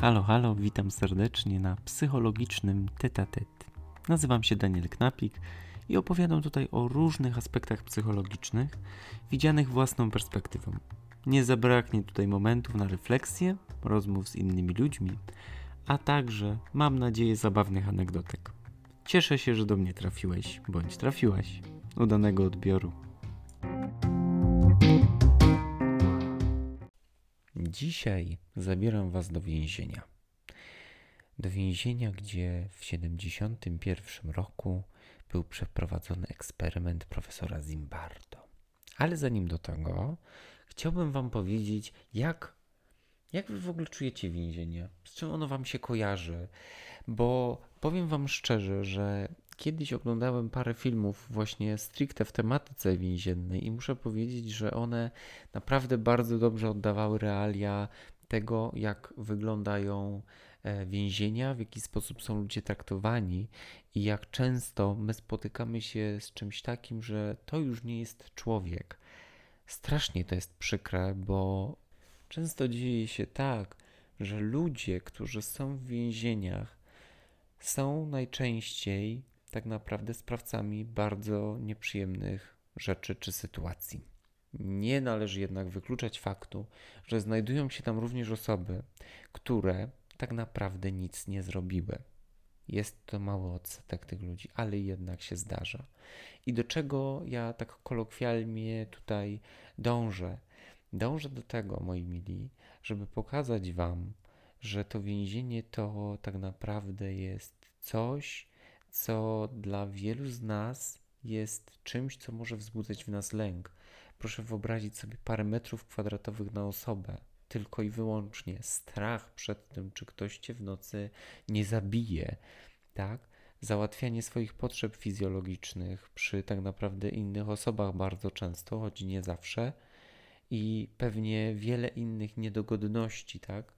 Halo, halo, witam serdecznie na psychologicznym tetatet. Nazywam się Daniel Knapik i opowiadam tutaj o różnych aspektach psychologicznych, widzianych własną perspektywą. Nie zabraknie tutaj momentów na refleksję, rozmów z innymi ludźmi, a także, mam nadzieję, zabawnych anegdotek. Cieszę się, że do mnie trafiłeś, bądź trafiłaś. Udanego odbioru. Dzisiaj zabieram Was do więzienia. Do więzienia, gdzie w 1971 roku był przeprowadzony eksperyment profesora Zimbardo. Ale zanim do tego, chciałbym Wam powiedzieć, jak, jak Wy w ogóle czujecie więzienie, z czym ono Wam się kojarzy, bo powiem Wam szczerze, że kiedyś oglądałem parę filmów właśnie stricte w tematyce więziennej i muszę powiedzieć, że one naprawdę bardzo dobrze oddawały realia tego, jak wyglądają e, więzienia, w jaki sposób są ludzie traktowani i jak często my spotykamy się z czymś takim, że to już nie jest człowiek. Strasznie to jest przykre, bo często dzieje się tak, że ludzie, którzy są w więzieniach, są najczęściej tak naprawdę sprawcami bardzo nieprzyjemnych rzeczy czy sytuacji. Nie należy jednak wykluczać faktu, że znajdują się tam również osoby, które tak naprawdę nic nie zrobiły. Jest to mały odsetek tych ludzi, ale jednak się zdarza. I do czego ja tak kolokwialnie tutaj dążę? Dążę do tego, moi mili, żeby pokazać Wam, że to więzienie to tak naprawdę jest coś, co dla wielu z nas jest czymś, co może wzbudzać w nas lęk. Proszę wyobrazić sobie parę metrów kwadratowych na osobę, tylko i wyłącznie strach przed tym, czy ktoś cię w nocy nie zabije, tak? Załatwianie swoich potrzeb fizjologicznych przy tak naprawdę innych osobach bardzo często, choć nie zawsze, i pewnie wiele innych niedogodności, tak?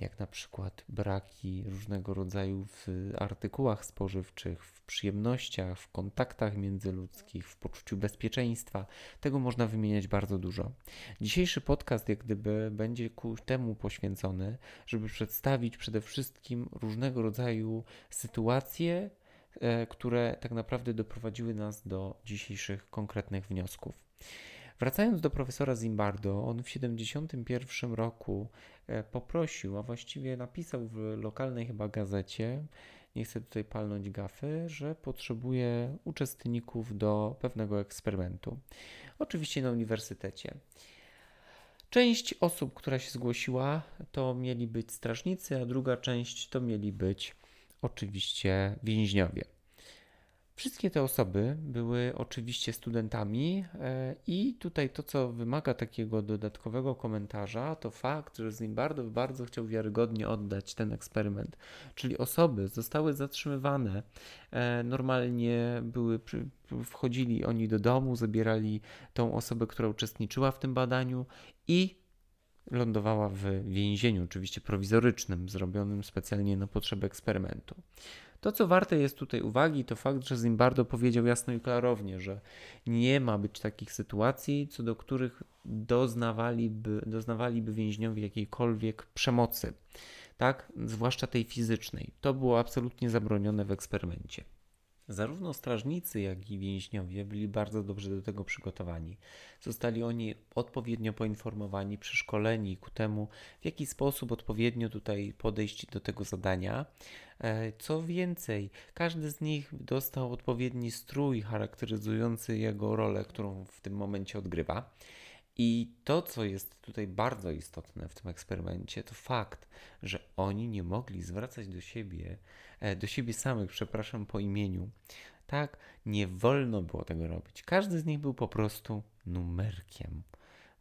Jak na przykład braki różnego rodzaju w artykułach spożywczych, w przyjemnościach, w kontaktach międzyludzkich, w poczuciu bezpieczeństwa. Tego można wymieniać bardzo dużo. Dzisiejszy podcast, jak gdyby, będzie ku temu poświęcony, żeby przedstawić przede wszystkim różnego rodzaju sytuacje, e, które tak naprawdę doprowadziły nas do dzisiejszych konkretnych wniosków. Wracając do profesora Zimbardo, on w 1971 roku e, poprosił, a właściwie napisał w lokalnej chyba gazecie, nie chcę tutaj palnąć gafy, że potrzebuje uczestników do pewnego eksperymentu. Oczywiście na uniwersytecie. Część osób, która się zgłosiła, to mieli być strażnicy, a druga część to mieli być oczywiście więźniowie. Wszystkie te osoby były oczywiście studentami, e, i tutaj to, co wymaga takiego dodatkowego komentarza, to fakt, że Zimbardo bardzo chciał wiarygodnie oddać ten eksperyment. Czyli osoby zostały zatrzymywane, e, normalnie były, wchodzili oni do domu, zabierali tą osobę, która uczestniczyła w tym badaniu i lądowała w więzieniu, oczywiście prowizorycznym, zrobionym specjalnie na potrzeby eksperymentu. To, co warte jest tutaj uwagi, to fakt, że Zimbardo powiedział jasno i klarownie, że nie ma być takich sytuacji, co do których doznawaliby, doznawaliby więźniowie jakiejkolwiek przemocy, tak? zwłaszcza tej fizycznej. To było absolutnie zabronione w eksperymencie. Zarówno strażnicy, jak i więźniowie byli bardzo dobrze do tego przygotowani. Zostali oni odpowiednio poinformowani, przeszkoleni ku temu, w jaki sposób odpowiednio tutaj podejść do tego zadania. E, co więcej, każdy z nich dostał odpowiedni strój charakteryzujący jego rolę, którą w tym momencie odgrywa. I to, co jest tutaj bardzo istotne w tym eksperymencie, to fakt, że oni nie mogli zwracać do siebie, do siebie samych, przepraszam, po imieniu. Tak, nie wolno było tego robić. Każdy z nich był po prostu numerkiem.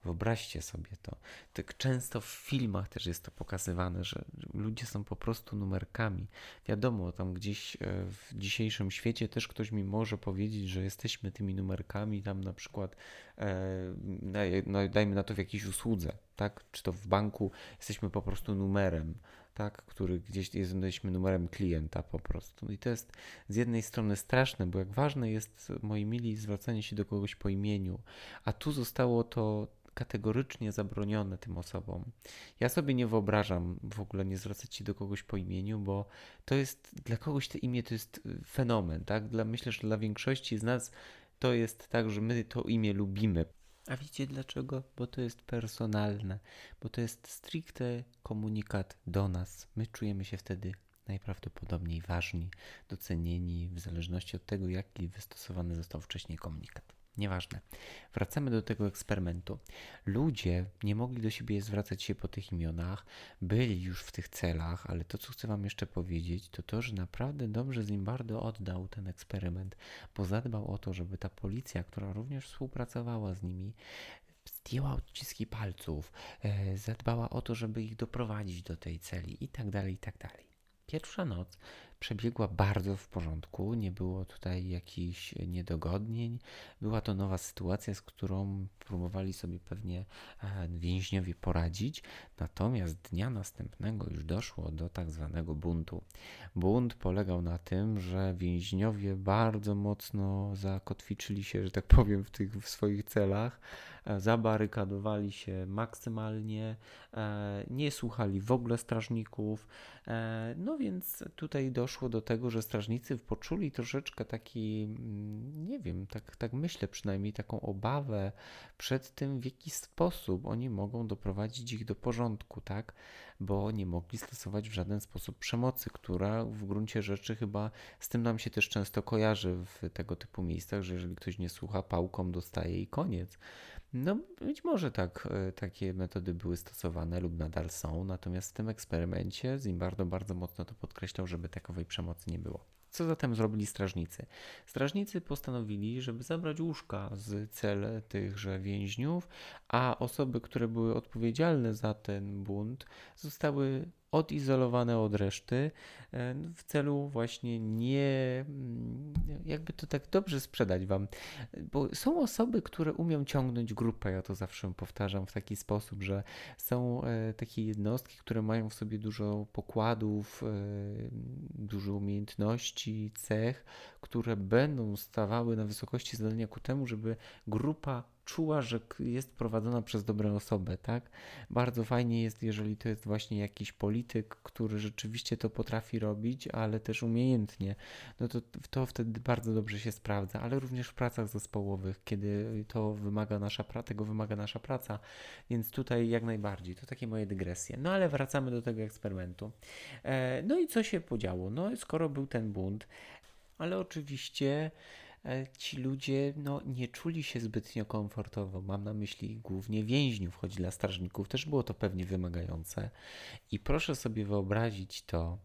Wyobraźcie sobie to. Tak często w filmach też jest to pokazywane, że ludzie są po prostu numerkami. Wiadomo, tam gdzieś e, w dzisiejszym świecie też ktoś mi może powiedzieć, że jesteśmy tymi numerkami, tam na przykład, e, dajmy na to w jakiejś usłudze, tak? Czy to w banku jesteśmy po prostu numerem, tak? Który gdzieś jesteśmy numerem klienta po prostu. I to jest z jednej strony straszne, bo jak ważne jest, moi mili, zwracanie się do kogoś po imieniu, a tu zostało to kategorycznie zabronione tym osobom. Ja sobie nie wyobrażam w ogóle nie zwracać się do kogoś po imieniu, bo to jest dla kogoś to imię to jest y, fenomen, tak? Dla, myślę, że dla większości z nas to jest tak, że my to imię lubimy. A wiecie dlaczego? Bo to jest personalne, bo to jest stricte komunikat do nas. My czujemy się wtedy najprawdopodobniej ważni, docenieni, w zależności od tego, jaki wystosowany został wcześniej komunikat. Nieważne. Wracamy do tego eksperymentu. Ludzie nie mogli do siebie zwracać się po tych imionach, byli już w tych celach, ale to, co chcę Wam jeszcze powiedzieć, to to, że naprawdę dobrze Zimbardo oddał ten eksperyment, bo zadbał o to, żeby ta policja, która również współpracowała z nimi, zdjęła odciski palców, e, zadbała o to, żeby ich doprowadzić do tej celi i tak dalej, i tak dalej. Pierwsza noc przebiegła bardzo w porządku, nie było tutaj jakichś niedogodnień. Była to nowa sytuacja, z którą próbowali sobie pewnie e, więźniowie poradzić. Natomiast dnia następnego już doszło do tak zwanego buntu. Bunt polegał na tym, że więźniowie bardzo mocno zakotwiczyli się, że tak powiem, w tych w swoich celach E, zabarykadowali się maksymalnie, e, nie słuchali w ogóle strażników. No więc tutaj doszło do tego, że strażnicy poczuli troszeczkę taki, mm, nie wiem, tak, tak myślę przynajmniej, taką obawę przed tym, w jaki sposób oni mogą doprowadzić ich do porządku, tak? Bo nie mogli stosować w żaden sposób przemocy, która w gruncie rzeczy chyba z tym nam się też często kojarzy w tego typu miejscach, że jeżeli ktoś nie słucha, pałką dostaje i koniec. No, być może tak, e, takie metody były stosowane lub nadal są, natomiast w tym eksperymencie Zimbardo bardzo mocno to podkreślał, żeby takowej przemocy nie było. Co zatem zrobili strażnicy? Strażnicy postanowili, żeby zabrać łóżka z cel tychże więźniów, a osoby, które były odpowiedzialne za ten bunt, zostały odizolowane od reszty w celu właśnie nie, mm, jakby to tak dobrze sprzedać Wam, bo są osoby, które umią ciągnąć grupę, ja to zawsze powtarzam w taki sposób, że są e, takie jednostki, które mają w sobie dużo pokładów, e, dużo umiejętności, cech, które będą stawały na wysokości zadania ku temu, żeby grupa czuła, że jest prowadzona przez dobrą osobę, tak? Bardzo fajnie jest, jeżeli to jest właśnie jakiś polityk, który rzeczywiście to potrafi robić, ale też umiejętnie. No to, to wtedy bardzo dobrze się sprawdza, ale również w pracach zespołowych, kiedy to wymaga nasza praca, tego wymaga nasza praca, więc tutaj jak najbardziej. To takie moje dygresje. No ale wracamy do tego eksperymentu. E, no i co się podziało? No skoro był ten bunt, ale oczywiście ci ludzie no, nie czuli się zbytnio komfortowo. Mam na myśli głównie więźniów, choć dla strażników też było to pewnie wymagające. I proszę sobie wyobrazić to,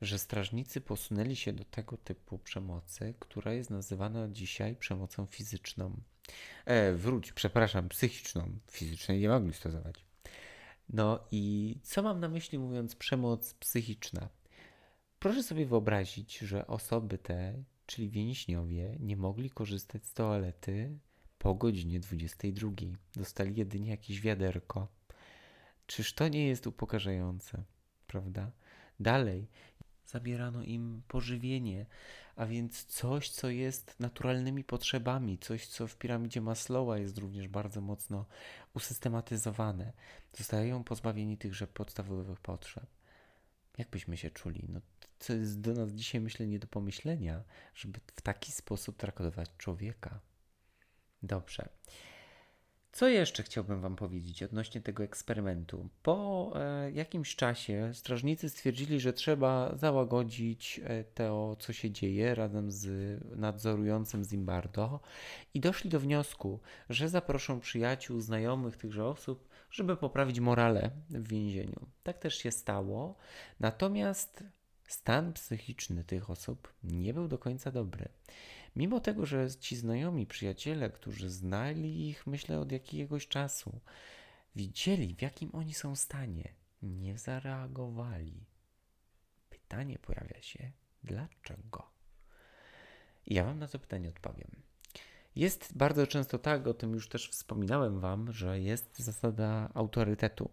że strażnicy posunęli się do tego typu przemocy, która jest nazywana dzisiaj przemocą fizyczną. E, wróć, przepraszam, psychiczną. Fizycznej nie mogli stosować. No i co mam na myśli mówiąc przemoc psychiczna? Proszę sobie wyobrazić, że osoby te czyli więźniowie, nie mogli korzystać z toalety po godzinie 22. Dostali jedynie jakieś wiaderko. Czyż to nie jest upokarzające, prawda? Dalej, zabierano im pożywienie, a więc coś, co jest naturalnymi potrzebami, coś, co w piramidzie Maslowa jest również bardzo mocno usystematyzowane. Zostają pozbawieni tychże podstawowych potrzeb. Jak byśmy się czuli? No, co jest do nas dzisiaj, myślę, nie do pomyślenia, żeby w taki sposób traktować człowieka. Dobrze. Co jeszcze chciałbym Wam powiedzieć odnośnie tego eksperymentu? Po e, jakimś czasie strażnicy stwierdzili, że trzeba załagodzić e, to, co się dzieje razem z nadzorującym Zimbardo i doszli do wniosku, że zaproszą przyjaciół, znajomych tychże osób, żeby poprawić morale w więzieniu. Tak też się stało, natomiast stan psychiczny tych osób nie był do końca dobry. Mimo tego, że ci znajomi, przyjaciele, którzy znali ich, myślę, od jakiegoś czasu, widzieli, w jakim oni są stanie, nie zareagowali. Pytanie pojawia się, dlaczego? I ja Wam na to pytanie odpowiem. Jest bardzo często tak, o tym już też wspominałem Wam, że jest zasada autorytetu.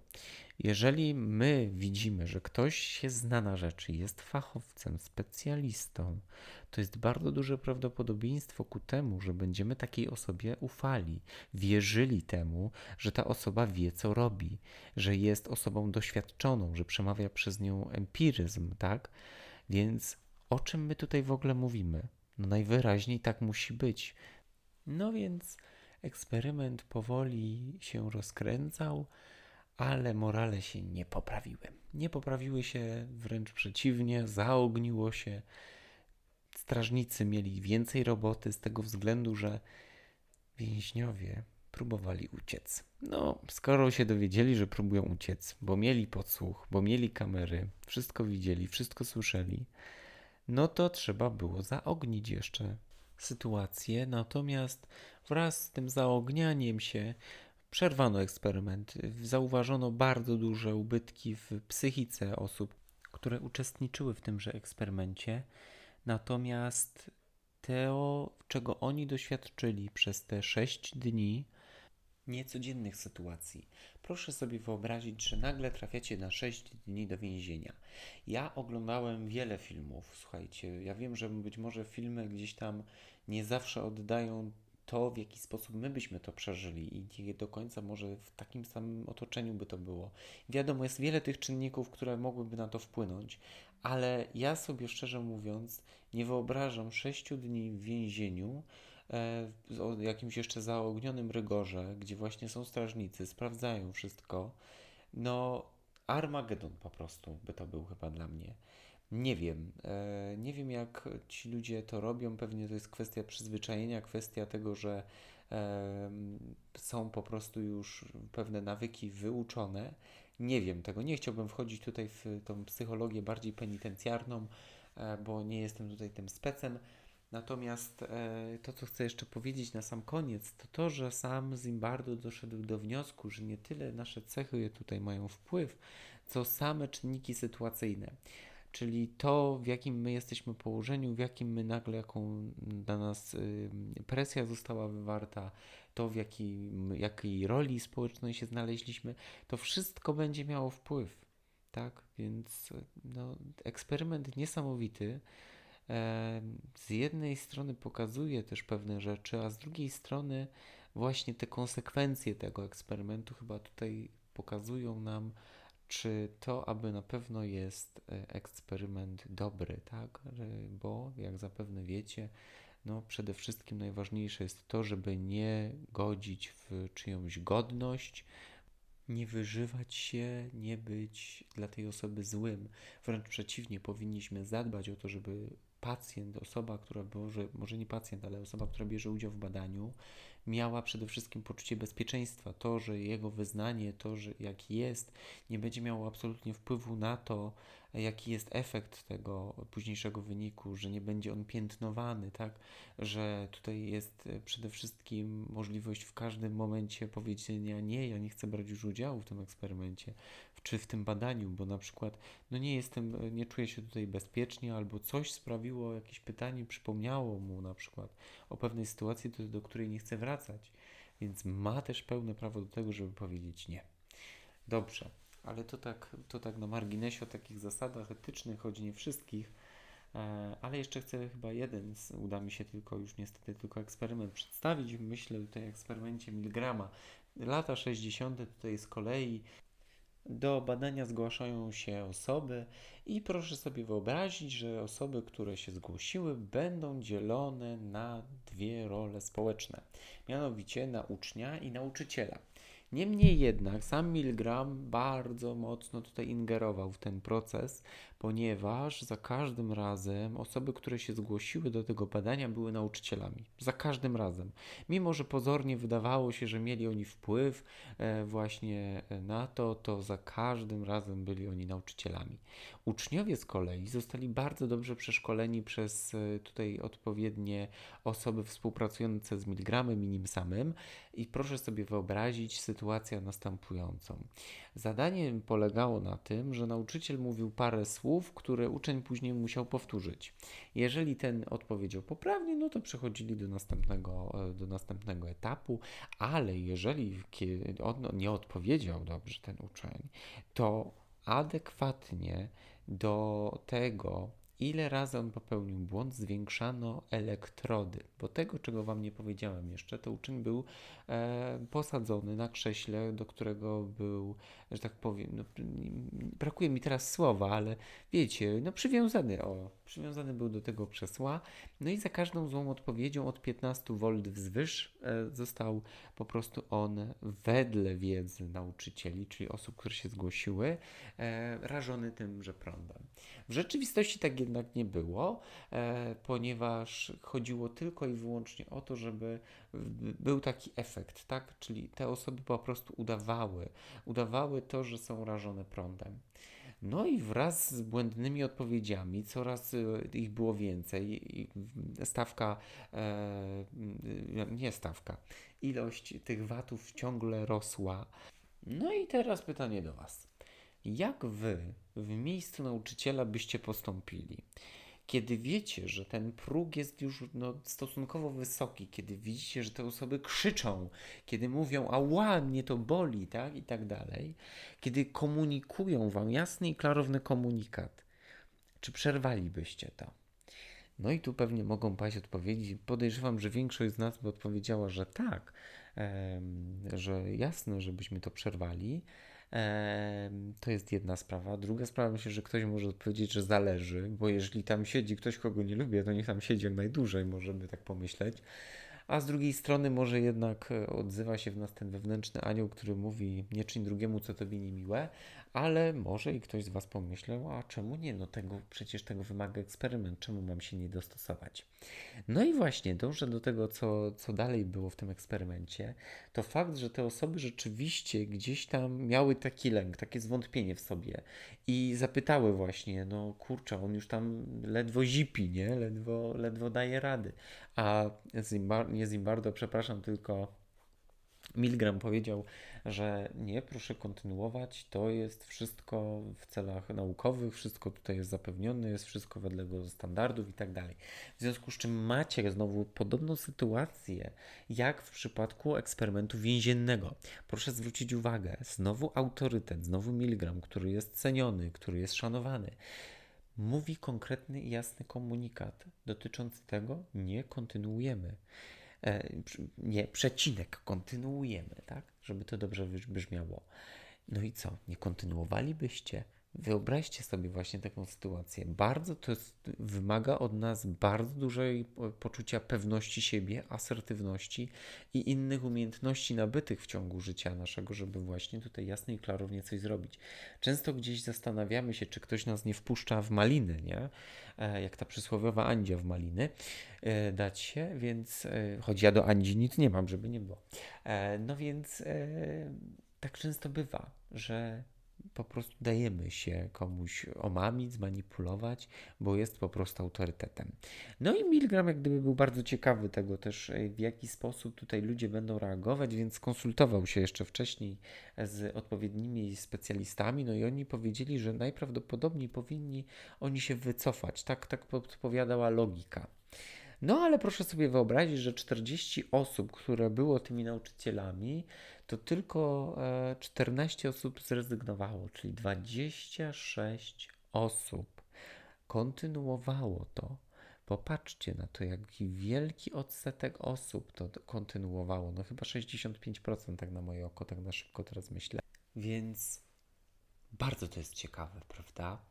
Jeżeli my widzimy, że ktoś się zna na rzeczy, jest fachowcem, specjalistą, to jest bardzo duże prawdopodobieństwo ku temu, że będziemy takiej osobie ufali, wierzyli temu, że ta osoba wie, co robi, że jest osobą doświadczoną, że przemawia przez nią empiryzm, tak? Więc o czym my tutaj w ogóle mówimy? No najwyraźniej tak musi być. No więc eksperyment powoli się rozkręcał, ale morale się nie poprawiły. Nie poprawiły się, wręcz przeciwnie, zaogniło się. Strażnicy mieli więcej roboty z tego względu, że więźniowie próbowali uciec. No, skoro się dowiedzieli, że próbują uciec, bo mieli podsłuch, bo mieli kamery, wszystko widzieli, wszystko słyszeli, no to trzeba było zaognić jeszcze sytuację. Natomiast wraz z tym zaognianiem się przerwano eksperyment. Zauważono bardzo duże ubytki w psychice osób, które uczestniczyły w tymże eksperymencie. Natomiast to, czego oni doświadczyli przez te 6 dni, niecodziennych sytuacji. Proszę sobie wyobrazić, że nagle trafiacie na 6 dni do więzienia. Ja oglądałem wiele filmów, słuchajcie. Ja wiem, że być może filmy gdzieś tam nie zawsze oddają to, w jaki sposób my byśmy to przeżyli i nie do końca może w takim samym otoczeniu by to było. Wiadomo, jest wiele tych czynników, które mogłyby na to wpłynąć, ale ja sobie szczerze mówiąc nie wyobrażam sześciu dni w więzieniu o jakimś jeszcze zaognionym rygorze, gdzie właśnie są strażnicy, sprawdzają wszystko. No, Armagedon po prostu by to był chyba dla mnie. Nie wiem. E, nie wiem, jak ci ludzie to robią. Pewnie to jest kwestia przyzwyczajenia, kwestia tego, że są po prostu już pewne nawyki wyuczone. Nie wiem tego. Nie chciałbym wchodzić tutaj w tą psychologię bardziej penitencjarną, e, bo nie jestem tutaj tym specem. Natomiast e, to, co chcę jeszcze powiedzieć na sam koniec, to to, że sam Zimbardo doszedł do wniosku, że nie tyle nasze cechy tutaj mają wpływ, co same czynniki sytuacyjne czyli to, w jakim my jesteśmy położeniu, w jakim my nagle, jaką na nas presja została wywarta, to w jakiej, jakiej roli społecznej się znaleźliśmy, to wszystko będzie miało wpływ. Tak, więc no, eksperyment niesamowity. Z jednej strony pokazuje też pewne rzeczy, a z drugiej strony właśnie te konsekwencje tego eksperymentu chyba tutaj pokazują nam, czy to aby na pewno jest e, eksperyment dobry, tak? Bo jak zapewne wiecie, no przede wszystkim najważniejsze jest to, żeby nie godzić w czyjąś godność, nie wyżywać się, nie być dla tej osoby złym. Wręcz przeciwnie, powinniśmy zadbać o to, żeby pacjent, osoba, która może, może nie pacjent, ale osoba, która bierze udział w badaniu, miała przede wszystkim poczucie bezpieczeństwa. To, że jego wyznanie, to, że jaki jest, nie będzie miało absolutnie wpływu na to, jaki jest efekt tego późniejszego wyniku, że nie będzie on piętnowany, tak? Że tutaj jest przede wszystkim możliwość w każdym momencie powiedzenia nie, ja nie chcę brać już udziału w tym eksperymencie, czy w tym badaniu, bo na przykład no nie jestem, nie czuję się tutaj bezpiecznie, albo coś sprawiło, jakieś pytanie przypomniało mu na przykład o pewnej sytuacji, do, do której nie chce wracać, więc ma też pełne prawo do tego, żeby powiedzieć nie. Dobrze, ale to tak, to tak na marginesie o takich zasadach etycznych, choć nie wszystkich, e, ale jeszcze chcę chyba jeden, uda mi się tylko już niestety tylko eksperyment przedstawić. Myślę tutaj o eksperymencie Milgrama. Lata 60. tutaj z kolei do badania zgłaszają się osoby i proszę sobie wyobrazić, że osoby, które się zgłosiły, będą dzielone na dwie role społeczne, mianowicie na ucznia i nauczyciela. Niemniej jednak sam Milgram bardzo mocno tutaj ingerował w ten proces, ponieważ za każdym razem osoby, które się zgłosiły do tego badania, były nauczycielami. Za każdym razem. Mimo, że pozornie wydawało się, że mieli oni wpływ e, właśnie na to, to za każdym razem byli oni nauczycielami. Uczniowie z kolei zostali bardzo dobrze przeszkoleni przez e, tutaj odpowiednie osoby współpracujące z Milgramem i nim samym i proszę sobie wyobrazić sytuację następującą. Zadanie polegało na tym, że nauczyciel mówił parę słów, które uczeń później musiał powtórzyć. Jeżeli ten odpowiedział poprawnie, no to przechodzili do następnego, e, do następnego etapu, ale jeżeli on nie odpowiedział dobrze ten uczeń, to adekwatnie do tego, ile razy on popełnił błąd, zwiększano elektrody. Bo tego, czego Wam nie powiedziałem jeszcze, to uczeń był e, posadzony na krześle, do którego był, że tak powiem, no, brakuje mi teraz słowa, ale wiecie, no przywiązany, o, przywiązany był do tego krzesła. No i za każdą złą odpowiedzią od 15 V wzwyż e, został po prostu on wedle wiedzy nauczycieli, czyli osób, które się zgłosiły, e, rażony tymże prądem. W rzeczywistości tak jednak nie było, e, ponieważ chodziło tylko i wyłącznie o to, żeby był taki efekt, tak? Czyli te osoby po prostu udawały, udawały to, że są rażone prądem. No i wraz z błędnymi odpowiedziami, coraz e, ich było więcej, stawka, e, nie stawka, ilość tych watów ciągle rosła. No i teraz pytanie do Was. Jak Wy w miejscu nauczyciela byście postąpili? Kiedy wiecie, że ten próg jest już no, stosunkowo wysoki, kiedy widzicie, że te osoby krzyczą, kiedy mówią, ała, mnie to boli, tak, i tak dalej, kiedy komunikują Wam jasny i klarowny komunikat, czy przerwalibyście to? No i tu pewnie mogą paść odpowiedzi. Podejrzewam, że większość z nas by odpowiedziała, że tak, że jasne, żebyśmy to przerwali, to jest jedna sprawa. Druga sprawa, myślę, że ktoś może odpowiedzieć, że zależy, bo jeżeli tam siedzi ktoś, kogo nie lubię, to niech tam siedzi jak najdłużej, możemy tak pomyśleć. A z drugiej strony może jednak e, odzywa się w nas ten wewnętrzny anioł, który mówi nie czyń drugiemu, co tobie niemiłe, ale może i ktoś z Was pomyślał, a czemu nie? No tego, przecież tego wymaga eksperyment, czemu mam się nie dostosować? No i właśnie dążę do tego, co, co dalej było w tym eksperymencie, to fakt, że te osoby rzeczywiście gdzieś tam miały taki lęk, takie zwątpienie w sobie i zapytały właśnie, no kurczę, on już tam ledwo zipi, nie? Ledwo, ledwo daje rady. A Zimbar nie Zimbardo, przepraszam, tylko Milgram powiedział, że nie, proszę kontynuować, to jest wszystko w celach naukowych, wszystko tutaj jest zapewnione, jest wszystko wedle standardów i tak dalej. W związku z czym macie znowu podobną sytuację, jak w przypadku eksperymentu więziennego. Proszę zwrócić uwagę, znowu autorytet, znowu Milgram, który jest ceniony, który jest szanowany mówi konkretny i jasny komunikat dotyczący tego, nie kontynuujemy. E, nie, przecinek, kontynuujemy, tak? Żeby to dobrze brzmiało. No i co? Nie kontynuowalibyście? Wyobraźcie sobie właśnie taką sytuację. Bardzo to jest, wymaga od nas bardzo dużej poczucia pewności siebie, asertywności i innych umiejętności nabytych w ciągu życia naszego, żeby właśnie tutaj jasno i klarownie coś zrobić. Często gdzieś zastanawiamy się, czy ktoś nas nie wpuszcza w maliny, nie? E, jak ta przysłowiowa Andzia w maliny e, dać się, więc e, choć ja do Andzi nic nie mam, żeby nie było. No więc tak często bywa, że po prostu dajemy się komuś omamić, zmanipulować, bo jest po prostu autorytetem. No i Milgram jak gdyby był bardzo ciekawy tego też, e, w jaki sposób tutaj ludzie będą reagować, więc konsultował się jeszcze wcześniej z odpowiednimi specjalistami, no i oni powiedzieli, że najprawdopodobniej powinni oni się wycofać. Tak, tak podpowiadała logika. No ale proszę sobie wyobrazić, że 40 osób, które było tymi nauczycielami, to tylko 14 e, osób zrezygnowało, czyli 26 osób kontynuowało to. Popatrzcie na to, jaki wielki odsetek osób to kontynuowało. No chyba 65% tak na moje oko, tak na szybko teraz myślę. Więc bardzo to jest ciekawe, prawda?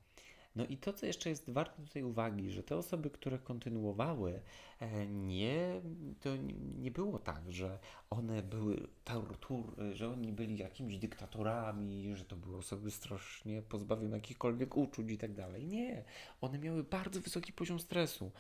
No i to, co jeszcze jest warte tutaj uwagi, że te osoby, które kontynuowały, e, nie, to nie było tak, że one były tortur, że oni byli jakimiś dyktatorami, że to były osoby strasznie pozbawione jakichkolwiek uczuć i tak dalej. Nie, one miały bardzo wysoki poziom stresu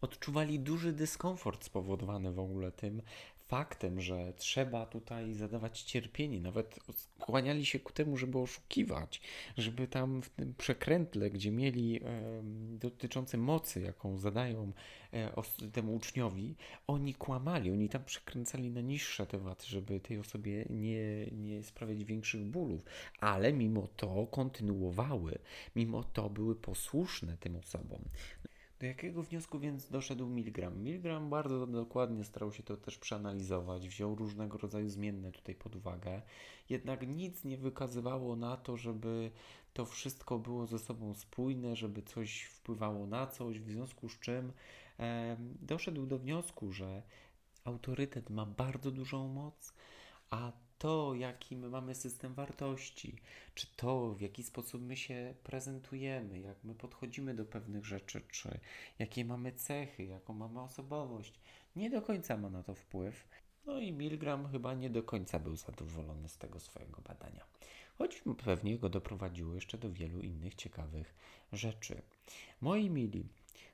odczuwali duży dyskomfort spowodowany w ogóle tym faktem, że trzeba tutaj zadawać cierpienie, nawet skłaniali się ku temu, żeby oszukiwać, żeby tam w tym przekrętle, gdzie mieli e, dotyczące mocy, jaką zadają e, os, temu uczniowi, oni kłamali, oni tam przekręcali na niższe tematy, żeby tej osobie nie, nie sprawiać większych bólów, ale mimo to kontynuowały, mimo to były posłuszne tym osobom. Do jakiego wniosku więc doszedł Milgram? Milgram bardzo dokładnie starał się to też przeanalizować, wziął różnego rodzaju zmienne tutaj pod uwagę, jednak nic nie wykazywało na to, żeby to wszystko było ze sobą spójne, żeby coś wpływało na coś, w związku z czym e, doszedł do wniosku, że autorytet ma bardzo dużą moc, a to, jaki my mamy system wartości, czy to, w jaki sposób my się prezentujemy, jak my podchodzimy do pewnych rzeczy, czy jakie mamy cechy, jaką mamy osobowość, nie do końca ma na to wpływ. No i Milgram chyba nie do końca był zadowolony z tego swojego badania. Choć pewnie go doprowadziło jeszcze do wielu innych ciekawych rzeczy. Moi mili,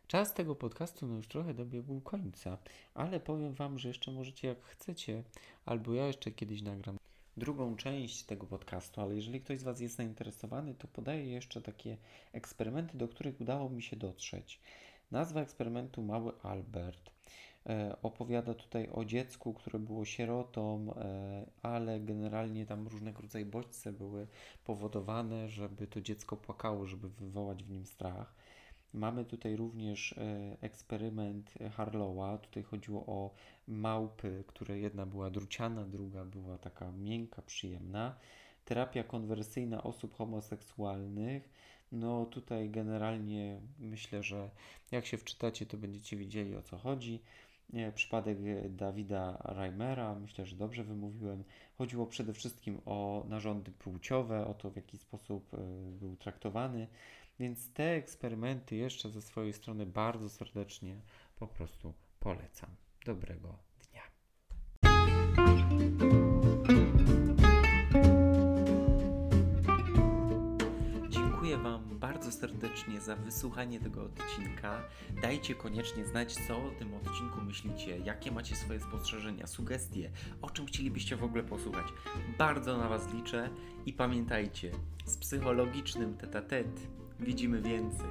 Czas tego podcastu no już trochę dobiegł końca, ale powiem Wam, że jeszcze możecie jak chcecie, albo ja jeszcze kiedyś nagram drugą część tego podcastu, ale jeżeli ktoś z Was jest zainteresowany, to podaję jeszcze takie eksperymenty, do których udało mi się dotrzeć. Nazwa eksperymentu Mały Albert. E, opowiada tutaj o dziecku, które było sierotą, e, ale generalnie tam różnego rodzaju bodźce były powodowane, żeby to dziecko płakało, żeby wywołać w nim strach. Mamy tutaj również e, eksperyment Harlowa. Tutaj chodziło o małpy, które jedna była druciana, druga była taka miękka, przyjemna. Terapia konwersyjna osób homoseksualnych. No tutaj generalnie myślę, że jak się wczytacie, to będziecie wiedzieli o co chodzi. Przypadek Dawida Reimera, myślę, że dobrze wymówiłem. Chodziło przede wszystkim o narządy płciowe, o to w jaki sposób e, był traktowany. Więc te eksperymenty jeszcze ze swojej strony bardzo serdecznie po prostu polecam. Dobrego dnia. Dziękuję Wam bardzo serdecznie za wysłuchanie tego odcinka. Dajcie koniecznie znać, co o tym odcinku myślicie, jakie macie swoje spostrzeżenia, sugestie, o czym chcielibyście w ogóle posłuchać. Bardzo na Was liczę i pamiętajcie, z psychologicznym tete-a-tete widzimy więcej.